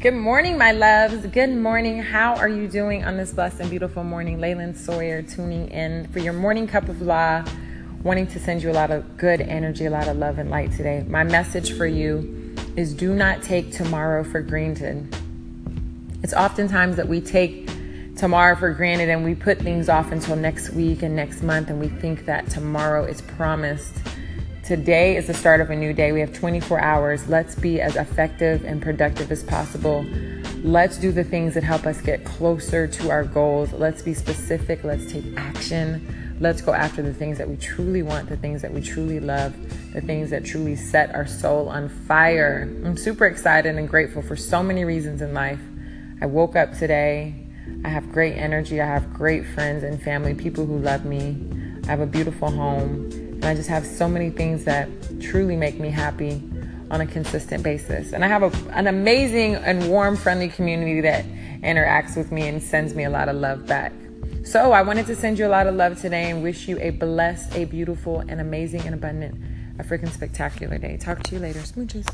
Good morning, my loves. Good morning. How are you doing on this blessed and beautiful morning? Leyland Sawyer tuning in for your morning cup of law, wanting to send you a lot of good energy, a lot of love and light today. My message for you is do not take tomorrow for granted. It's oftentimes that we take tomorrow for granted and we put things off until next week and next month, and we think that tomorrow is promised Today is the start of a new day. We have 24 hours. Let's be as effective and productive as possible. Let's do the things that help us get closer to our goals. Let's be specific. Let's take action. Let's go after the things that we truly want, the things that we truly love, the things that truly set our soul on fire. I'm super excited and grateful for so many reasons in life. I woke up today. I have great energy. I have great friends and family, people who love me. I have a beautiful home. And I just have so many things that truly make me happy on a consistent basis. And I have a, an amazing and warm, friendly community that interacts with me and sends me a lot of love back. So I wanted to send you a lot of love today and wish you a blessed, a beautiful, and amazing and abundant, a freaking spectacular day. Talk to you later. Smooches.